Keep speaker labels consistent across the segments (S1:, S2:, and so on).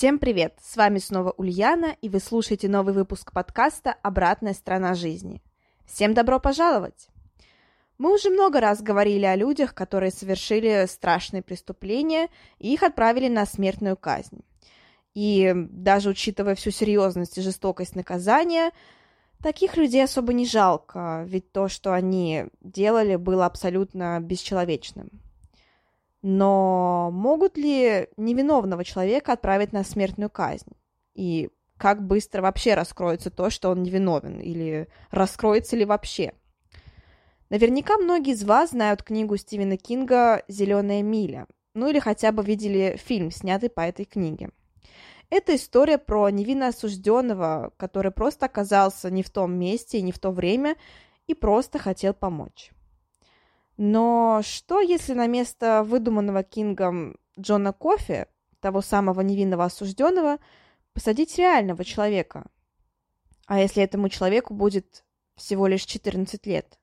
S1: Всем привет! С вами снова Ульяна, и вы слушаете новый выпуск подкаста «Обратная сторона жизни». Всем добро пожаловать! Мы уже много раз говорили о людях, которые совершили страшные преступления, и их отправили на смертную казнь. И даже учитывая всю серьезность и жестокость наказания, таких людей особо не жалко, ведь то, что они делали, было абсолютно бесчеловечным. Но могут ли невиновного человека отправить на смертную казнь? И как быстро вообще раскроется то, что он невиновен? Или раскроется ли вообще? Наверняка многие из вас знают книгу Стивена Кинга «Зеленая миля», ну или хотя бы видели фильм, снятый по этой книге. Это история про невинно осужденного, который просто оказался не в том месте и не в то время и просто хотел помочь. Но что, если на место выдуманного Кингом Джона Кофи, того самого невинного осужденного, посадить реального человека? А если этому человеку будет всего лишь 14 лет?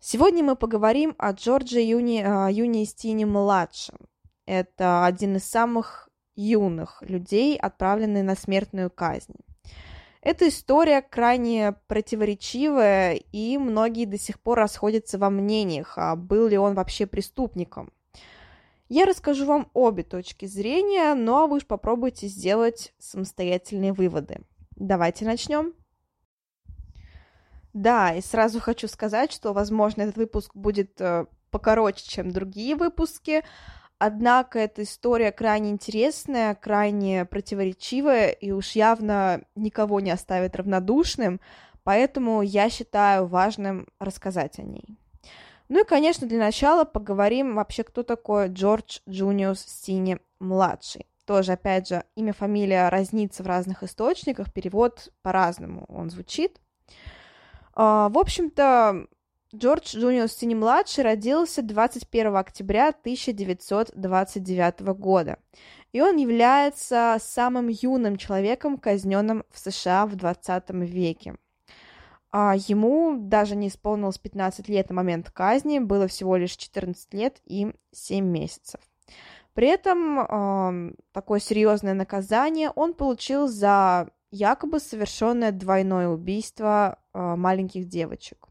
S1: Сегодня мы поговорим о Джордже Юни, а, Юни Стине младшем. Это один из самых юных людей, отправленный на смертную казнь. Эта история крайне противоречивая, и многие до сих пор расходятся во мнениях, а был ли он вообще преступником. Я расскажу вам обе точки зрения, но вы уж попробуйте сделать самостоятельные выводы. Давайте начнем. Да, и сразу хочу сказать, что, возможно, этот выпуск будет э, покороче, чем другие выпуски, Однако эта история крайне интересная, крайне противоречивая и уж явно никого не оставит равнодушным, поэтому я считаю важным рассказать о ней. Ну и, конечно, для начала поговорим вообще, кто такой Джордж Джуниус Стинни младший. Тоже, опять же, имя, фамилия разнится в разных источниках, перевод по-разному он звучит. А, в общем-то, Джордж Джуниус Стинни-младший родился 21 октября 1929 года, и он является самым юным человеком, казненным в США в 20 веке. А ему даже не исполнилось 15 лет на момент казни, было всего лишь 14 лет и 7 месяцев. При этом такое серьезное наказание он получил за якобы совершенное двойное убийство э, маленьких девочек.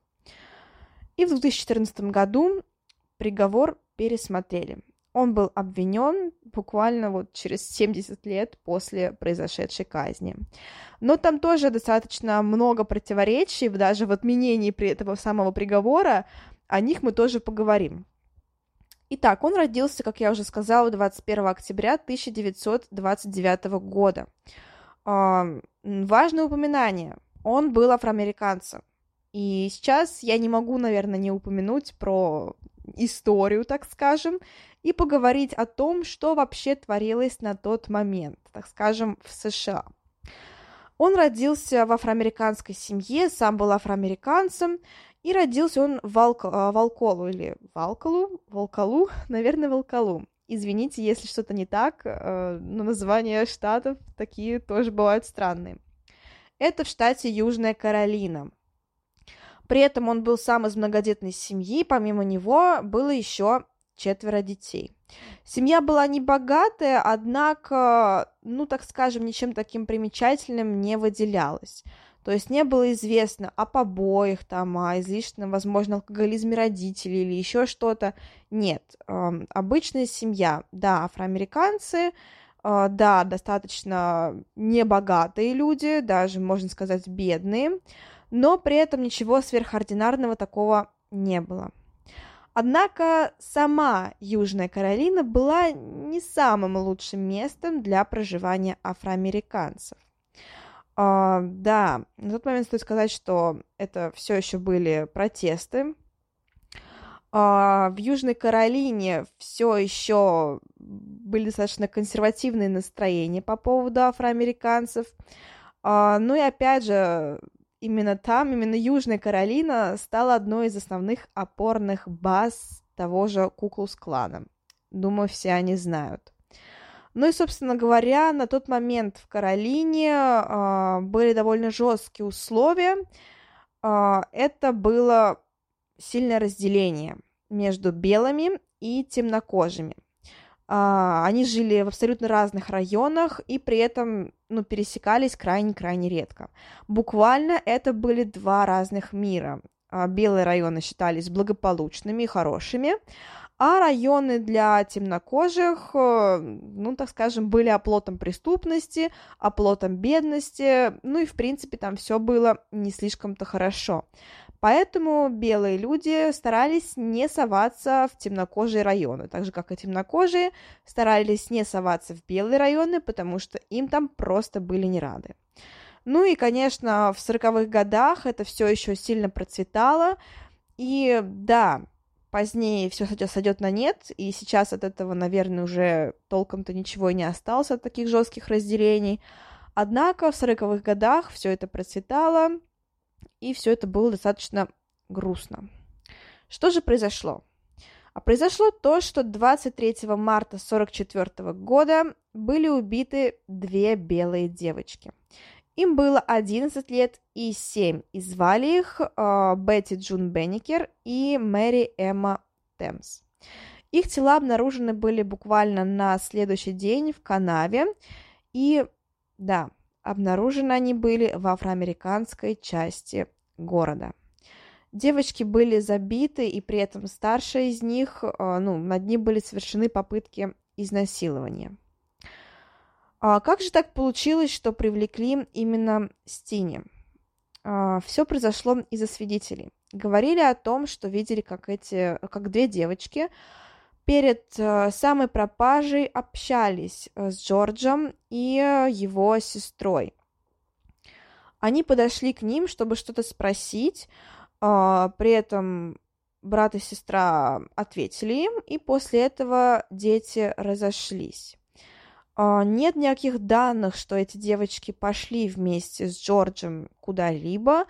S1: И в 2014 году приговор пересмотрели. Он был обвинен буквально вот через 70 лет после произошедшей казни. Но там тоже достаточно много противоречий, даже в отменении этого самого приговора, о них мы тоже поговорим. Итак, он родился, как я уже сказала, 21 октября 1929 года. Важное упоминание. Он был афроамериканцем. И сейчас я не могу, наверное, не упомянуть про историю, так скажем, и поговорить о том, что вообще творилось на тот момент, так скажем, в США. Он родился в афроамериканской семье, сам был афроамериканцем, и родился он в Волк... А, Волколу или Волкалу, Волкалу, наверное, Волкалу. Извините, если что-то не так, э, но названия штатов такие тоже бывают странные. Это в штате Южная Каролина. При этом он был сам из многодетной семьи, помимо него было еще четверо детей. Семья была не богатая, однако, ну, так скажем, ничем таким примечательным не выделялась. То есть не было известно о побоях, там, о излишнем, возможно, алкоголизме родителей или еще что-то. Нет, э, обычная семья, да, афроамериканцы, э, да, достаточно небогатые люди, даже, можно сказать, бедные, но при этом ничего сверхординарного такого не было. Однако сама Южная Каролина была не самым лучшим местом для проживания афроамериканцев. Uh, да, на тот момент стоит сказать, что это все еще были протесты. Uh, в Южной Каролине все еще были достаточно консервативные настроения по поводу афроамериканцев. А, ну и опять же, именно там, именно Южная Каролина стала одной из основных опорных баз того же Куклус-клана. Думаю, все они знают. Ну и, собственно говоря, на тот момент в Каролине э, были довольно жесткие условия. Э, это было сильное разделение между белыми и темнокожими. Э, они жили в абсолютно разных районах и при этом ну, пересекались крайне-крайне редко. Буквально это были два разных мира. Белые районы считались благополучными и хорошими, а районы для темнокожих, э, ну, так скажем, были оплотом преступности, оплотом бедности, ну и, в принципе, там все было не слишком-то хорошо. Поэтому белые люди старались не соваться в темнокожие районы, так же, как и темнокожие старались не соваться в белые районы, потому что им там просто были не рады. Ну и, конечно, в 40-х годах это все еще сильно процветало, и да, Позднее все сойдет на нет, и сейчас от этого, наверное, уже толком-то ничего и не осталось от таких жестких разделений. Однако в 40-х годах все это процветало, и все это было достаточно грустно. Что же произошло? А произошло то, что 23 марта 1944 года были убиты две белые девочки. Им было 11 лет и 7, и звали их э, Бетти Джун Бенникер и Мэри Эмма Темс. Их тела обнаружены были буквально на следующий день в канаве, и, да, обнаружены они были в афроамериканской части города. Девочки были забиты, и при этом старшая из них, э, ну, над ней были совершены попытки изнасилования. А как же так получилось, что привлекли именно Стини? А, все произошло из-за свидетелей. Говорили о том, что видели, как эти, как две девочки перед э, самой пропажей общались э, с Джорджем и его сестрой. Они подошли к ним, чтобы что-то спросить, при этом брат и сестра ответили им, и после этого дети разошлись. Нет никаких данных, что эти девочки пошли вместе с Джорджем куда-либо,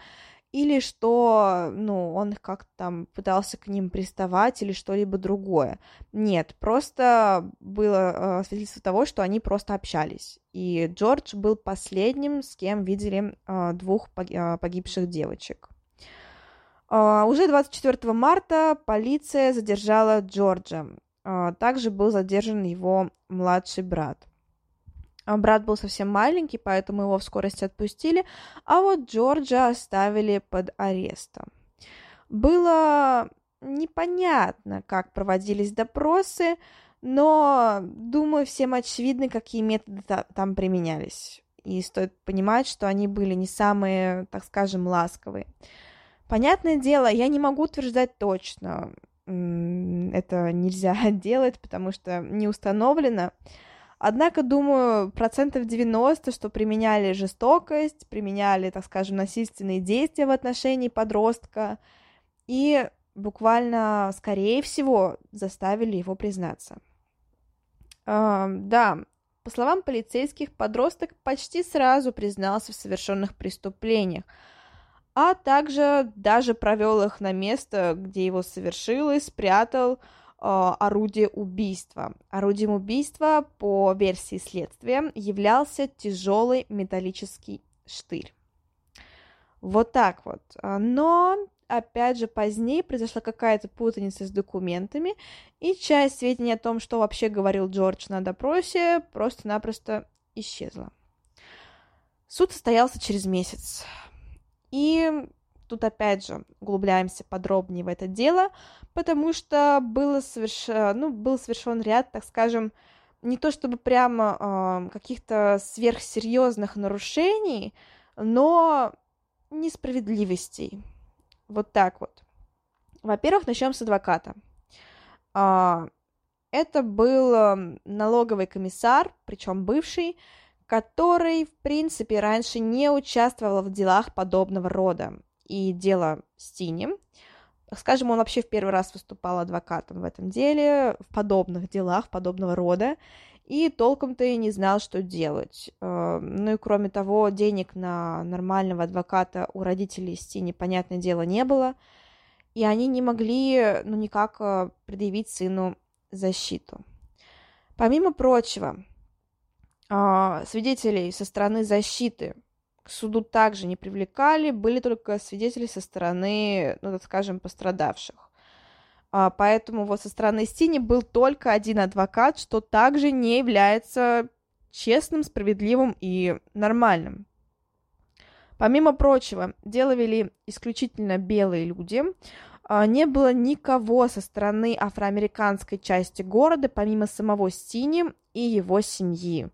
S1: или что, ну, он как-то там пытался к ним приставать или что-либо другое. Нет, просто было э, свидетельство того, что они просто общались. И Джордж был последним, с кем видели э, двух погибших девочек. Э, уже 24 марта полиция задержала Джорджа. Э, также был задержан его младший брат. А брат был совсем маленький, поэтому его в скорости отпустили, а вот Джорджа оставили под арестом. Было непонятно, как проводились допросы, но, думаю, всем очевидно, какие методы там применялись. И стоит понимать, что они были не самые, так скажем, ласковые. Понятное дело, я не могу утверждать точно, это нельзя делать, потому что не установлено, Однако, думаю, процентов 90, что применяли жестокость, применяли, так скажем, насильственные действия в отношении подростка и буквально, скорее всего, заставили его признаться. Э, да, по словам полицейских, подросток почти сразу признался в совершенных преступлениях, а также даже провел их на место, где его совершил и спрятал орудие убийства. Орудием убийства, по версии следствия, являлся тяжелый металлический штырь. Вот так вот. А, но, опять же, позднее произошла какая-то путаница с документами, и часть сведений о том, что вообще говорил Джордж на допросе, просто-напросто исчезла. Суд состоялся через месяц. И Тут опять же углубляемся подробнее в это дело, потому что было совершен, ну, был совершен ряд, так скажем, не то чтобы прямо э, каких-то сверхсерьезных нарушений, но несправедливостей. Вот так вот. Во-первых, начнем с адвоката. Э, это был налоговый комиссар, причем бывший, который, в принципе, раньше не участвовал в делах подобного рода и дело Стини, Скажем, он вообще в первый раз выступал адвокатом в этом деле, в подобных делах, подобного рода, и толком-то и не знал, что делать. Э, ну и кроме того, денег на нормального адвоката у родителей Стини, понятное дело, не было, и они не могли, ну, никак э, предъявить сыну защиту. Помимо прочего, э, свидетелей со стороны защиты суду также не привлекали, были только свидетели со стороны, ну, так скажем, пострадавших. А, поэтому вот со стороны Стини был только один адвокат, что также не является честным, справедливым и нормальным. Помимо прочего, дело вели исключительно белые люди. А, не было никого со стороны афроамериканской части города, помимо самого Стини и его семьи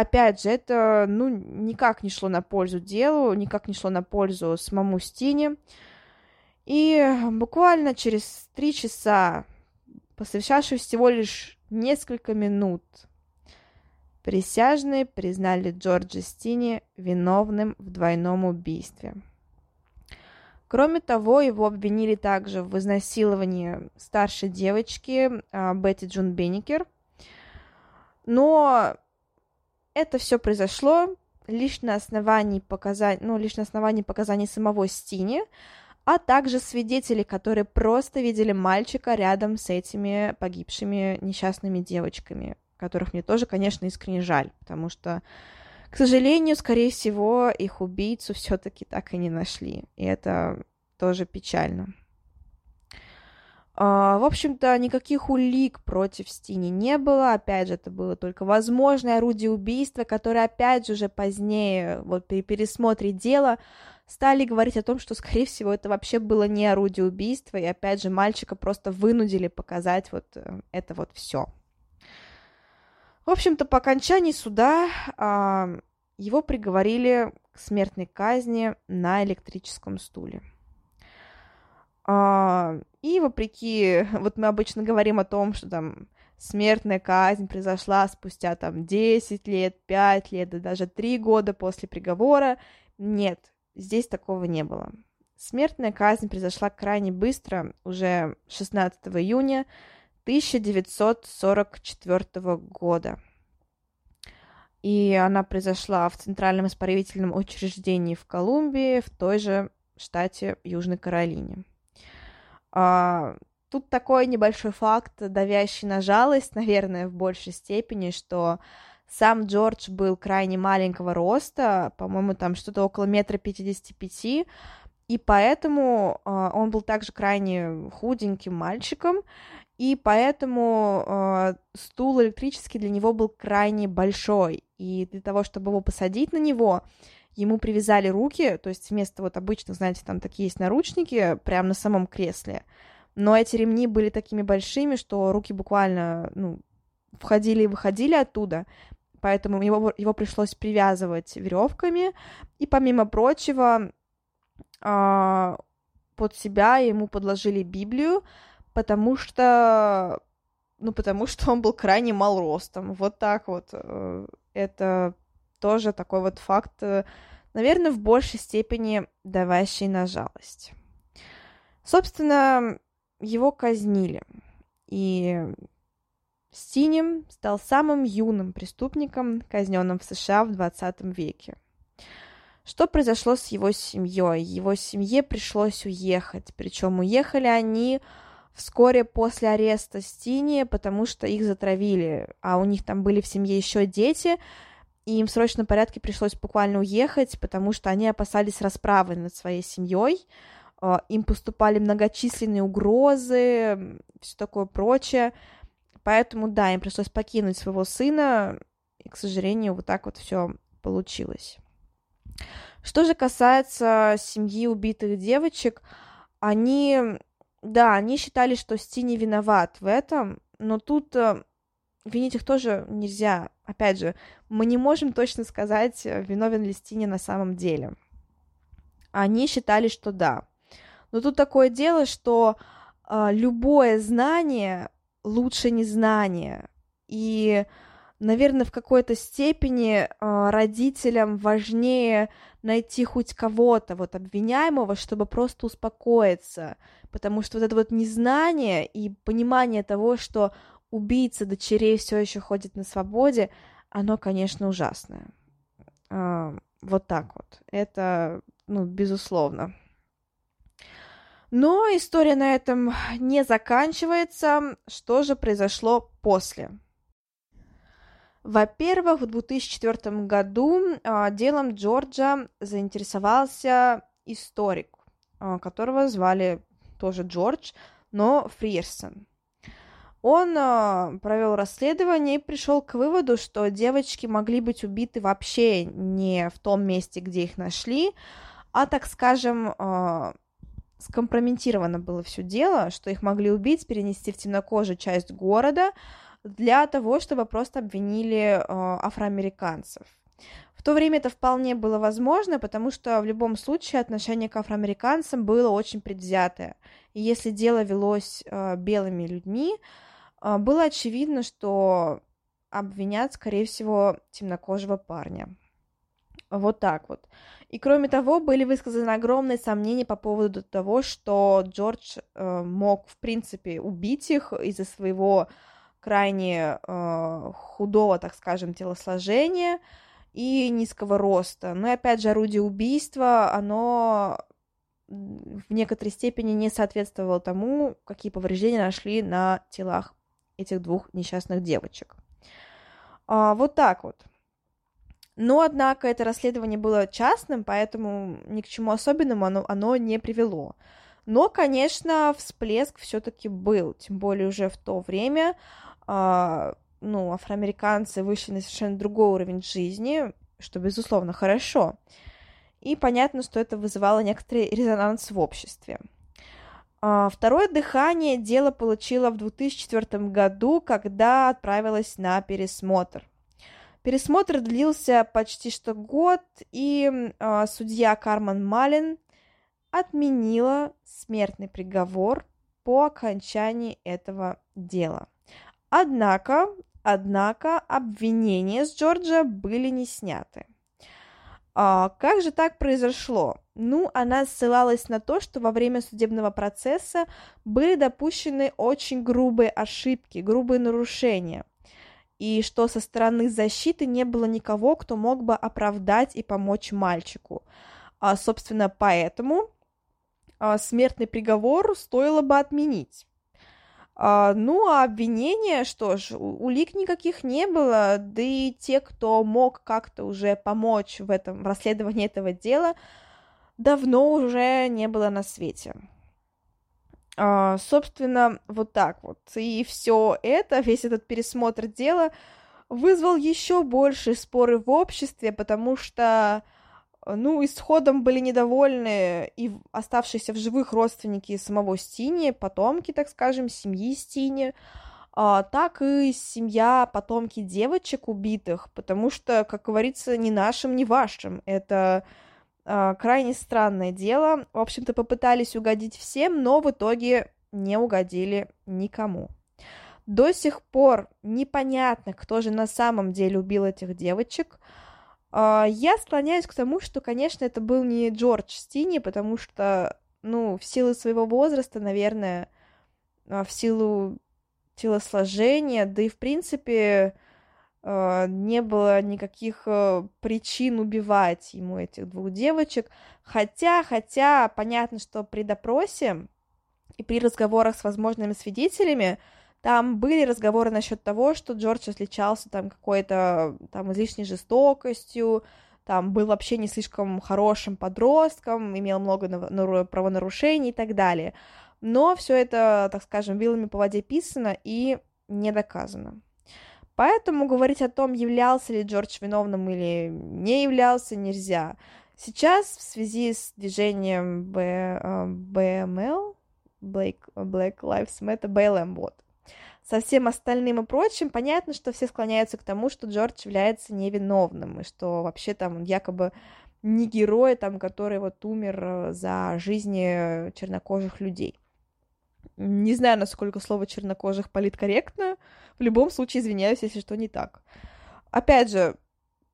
S1: опять же, это, ну, никак не шло на пользу делу, никак не шло на пользу самому Стине. И буквально через три часа, посвящавшись всего лишь несколько минут, присяжные признали Джорджа Стини виновным в двойном убийстве. Кроме того, его обвинили также в изнасиловании старшей девочки а, Бетти Джун Бенникер. Но это все произошло лишь на основании показаний, ну, лишь на основании показаний самого Стини, а также свидетелей, которые просто видели мальчика рядом с этими погибшими несчастными девочками, которых мне тоже, конечно, искренне жаль, потому что, к сожалению, скорее всего, их убийцу все-таки так и не нашли, и это тоже печально. А, в общем-то, никаких улик против Стини не было. Опять же, это было только возможное орудие убийства, которое, опять же, уже позднее, вот при пересмотре дела, стали говорить о том, что, скорее всего, это вообще было не орудие убийства, и, опять же, мальчика просто вынудили показать вот э, это вот все. В общем-то, по окончании суда его приговорили к смертной казни на электрическом стуле. А, и вопреки, вот мы обычно говорим о том, что там смертная казнь произошла спустя там 10 лет, 5 лет, да даже 3 года после приговора. Нет, здесь такого не было. Смертная казнь произошла крайне быстро, уже 16 июня 1944 года. И она произошла в Центральном исправительном учреждении в Колумбии, в той же штате Южной Каролине. А, тут такой небольшой факт, давящий на жалость, наверное, в большей степени, что сам Джордж был крайне маленького роста, по-моему, там что-то около метра пятидесяти пяти, и поэтому э, он был также крайне худеньким мальчиком, и поэтому э, стул электрический для него был крайне большой, и для того, чтобы его посадить на него, ему привязали руки, то есть вместо вот обычных, знаете, там такие есть наручники прямо на самом кресле, но эти ремни были такими большими, что руки буквально, ну, входили и выходили оттуда, поэтому его, его пришлось привязывать веревками, и помимо прочего, а, под себя ему подложили Библию, потому что, ну, потому что он был крайне мал ростом, вот так вот, э, это тоже такой вот факт, э, наверное, в большей степени давящий на жалость. Собственно, его казнили, и Стинем стал самым юным преступником, казненным в США в 20 веке. Что произошло с его семьей? Его семье пришлось уехать, причем уехали они вскоре после ареста Стини, потому что их затравили, а у них там были в семье еще дети, и им в срочном порядке пришлось буквально уехать, потому что они опасались расправы над своей семьей, а, им поступали многочисленные угрозы, все такое прочее, поэтому, да, им пришлось покинуть своего сына, и, к сожалению, вот так вот все получилось. Что же касается семьи убитых девочек, они, да, они считали, что Стини виноват в этом, но тут э, винить их тоже нельзя. Опять же, мы не можем точно сказать, э, виновен ли Стини на самом деле. Они считали, что да. Но тут такое дело, что э, любое знание лучше незнания. И наверное, в какой-то степени э, родителям важнее найти хоть кого-то вот обвиняемого, чтобы просто успокоиться, потому что вот это вот незнание и понимание того, что убийца дочерей все еще ходит на свободе, оно, конечно, ужасное. Э, вот так вот. Это, ну, безусловно. Но история на этом не заканчивается. Что же произошло после? Во-первых, в 2004 году а, делом Джорджа заинтересовался историк, а, которого звали тоже Джордж, но Фриерсон. Он а, провел расследование и пришел к выводу, что девочки могли быть убиты вообще не в том месте, где их нашли, а, так скажем, скомпрометировано было все дело, что их могли убить, перенести в темнокожую часть города, для того, чтобы просто обвинили э, афроамериканцев. В то время это вполне было возможно, потому что в любом случае отношение к афроамериканцам было очень предвзятое. И если дело велось э, белыми людьми, э, было очевидно, что обвинят, скорее всего, темнокожего парня. Вот так вот. И кроме того, были высказаны огромные сомнения по поводу того, что Джордж э, мог, в принципе, убить их из-за своего крайне э, худого, так скажем, телосложения и низкого роста. Но и опять же, орудие убийства, оно в некоторой степени не соответствовало тому, какие повреждения нашли на телах этих двух несчастных девочек. А, вот так вот. Но, однако, это расследование было частным, поэтому ни к чему особенному оно, оно не привело. Но, конечно, всплеск все-таки был, тем более уже в то время а, ну, афроамериканцы вышли на совершенно другой уровень жизни, что, безусловно, хорошо. И понятно, что это вызывало некоторый резонанс в обществе. А, второе дыхание дело получило в 2004 году, когда отправилось на пересмотр. Пересмотр длился почти что год, и э, судья Карман Малин отменила смертный приговор по окончании этого дела. Однако, однако обвинения с Джорджа были не сняты. А, как же так произошло? Ну, она ссылалась на то, что во время судебного процесса были допущены очень грубые ошибки, грубые нарушения, и что со стороны защиты не было никого, кто мог бы оправдать и помочь мальчику. А, собственно, поэтому а, смертный приговор стоило бы отменить. А, ну, а обвинения, что ж, улик никаких не было, да и те, кто мог как-то уже помочь в этом в расследовании этого дела, давно уже не было на свете. А, собственно, вот так вот. И все это, весь этот пересмотр дела вызвал еще больше споры в обществе, потому что ну, исходом были недовольны и оставшиеся в живых родственники самого Стини, потомки, так скажем, семьи Стини, а, так и семья, потомки девочек убитых, потому что, как говорится, ни нашим, ни вашим. Это а, крайне странное дело. В общем-то, попытались угодить всем, но в итоге не угодили никому. До сих пор непонятно, кто же на самом деле убил этих девочек. А, я склоняюсь к тому, что, конечно, это был не Джордж Стини, потому что, ну, в силу своего возраста, наверное, а, в силу телосложения, да и, в принципе, а, не было никаких причин убивать ему этих двух девочек. Хотя, хотя, понятно, что при допросе и при разговорах с возможными свидетелями там были разговоры насчет того, что Джордж отличался там какой-то там излишней жестокостью, там был вообще не слишком хорошим подростком, имел много правонарушений и так далее. Но все это, так скажем, вилами по воде писано и не доказано. Поэтому говорить о том, являлся ли Джордж виновным или не являлся, нельзя. Сейчас в связи с движением BML, Black, Black Lives Matter, BLM, вот, со всем остальным и прочим, понятно, что все склоняются к тому, что Джордж является невиновным, и что вообще там он якобы не герой, там, который вот умер э, за жизни чернокожих людей. Не знаю, насколько слово чернокожих политкорректно. В любом случае, извиняюсь, если что не так. Опять же,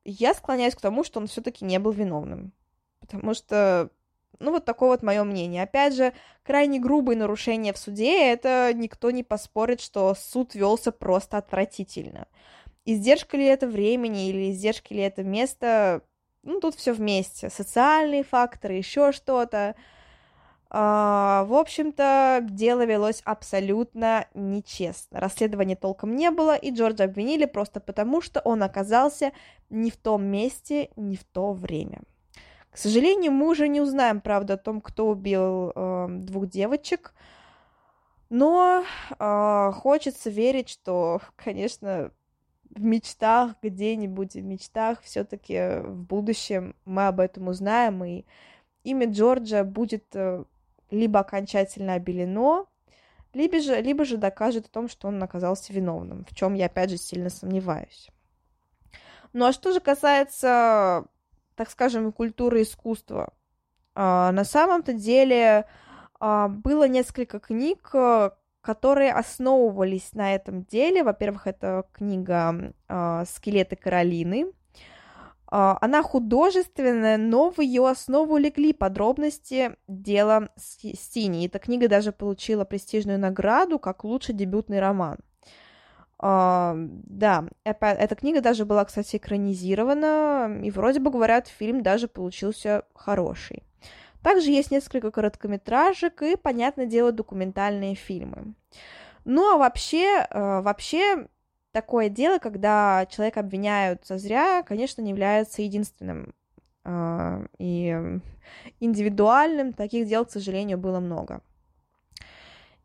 S1: я склоняюсь к тому, что он все-таки не был виновным. Потому что, ну, вот такое вот мое мнение. Опять же, крайне грубые нарушения в суде, это никто не поспорит, что суд велся просто отвратительно. Издержка ли это времени или издержка ли это место, ну, тут все вместе. Социальные факторы, еще что-то. А, в общем-то, дело велось абсолютно нечестно. Расследования толком не было, и Джорджа обвинили просто потому, что он оказался не в том месте, не в то время. К сожалению, мы уже не узнаем, правда, о том, кто убил э, двух девочек, но э, хочется верить, что, конечно, в мечтах, где-нибудь в мечтах, все-таки в будущем мы об этом узнаем, и имя Джорджа будет э, либо окончательно обелено, либо же, либо же докажет о том, что он оказался виновным, в чем я, опять же, сильно сомневаюсь. Ну а что же касается, так скажем, культуры искусства, а, на самом-то деле а, было несколько книг, которые основывались на этом деле. Во-первых, это книга «Скелеты Каролины», а, она художественная, но в ее основу легли подробности дела Стини. Эта книга даже получила престижную награду как лучший дебютный роман. Uh, да, эта книга даже была, кстати, экранизирована, и вроде бы говорят, фильм даже получился хороший. Также есть несколько короткометражек и, понятное дело, документальные фильмы. Ну а вообще, uh, вообще такое дело, когда человека обвиняют за зря, конечно, не является единственным а, и индивидуальным. Таких дел, к сожалению, было много.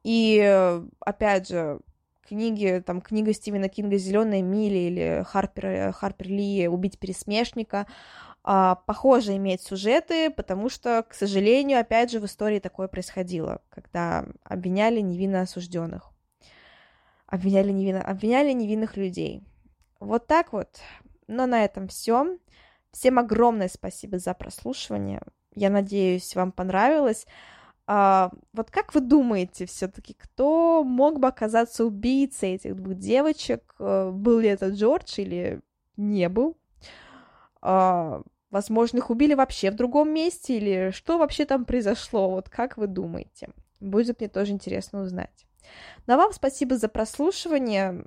S1: И, опять же, книги, там, книга Стивена Кинга «Зеленая мили» или Харпер, Харпер Ли «Убить пересмешника», а, похоже иметь сюжеты, потому что, к сожалению, опять же, в истории такое происходило, когда обвиняли невинно осужденных обвиняли, невинно, обвиняли невинных людей. Вот так вот. Но на этом все. Всем огромное спасибо за прослушивание. Я надеюсь, вам понравилось. А, вот как вы думаете, все-таки, кто мог бы оказаться убийцей этих двух девочек? А, был ли это Джордж или не был? А, возможно, их убили вообще в другом месте, или что вообще там произошло? Вот как вы думаете? Будет мне тоже интересно узнать. Ну а вам спасибо за прослушивание.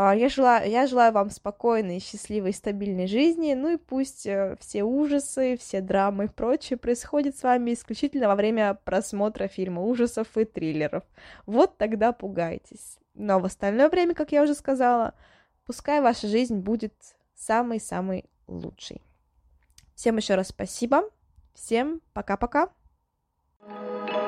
S1: А, я желаю, я желаю вам спокойной, счастливой, стабильной жизни. Ну и пусть э, все ужасы, все драмы и прочее происходят с вами исключительно во время просмотра фильма ужасов и триллеров. Вот тогда пугайтесь. Но в остальное время, как я уже сказала, пускай ваша жизнь будет самой-самой лучшей. Всем еще раз спасибо. Всем пока-пока. thank you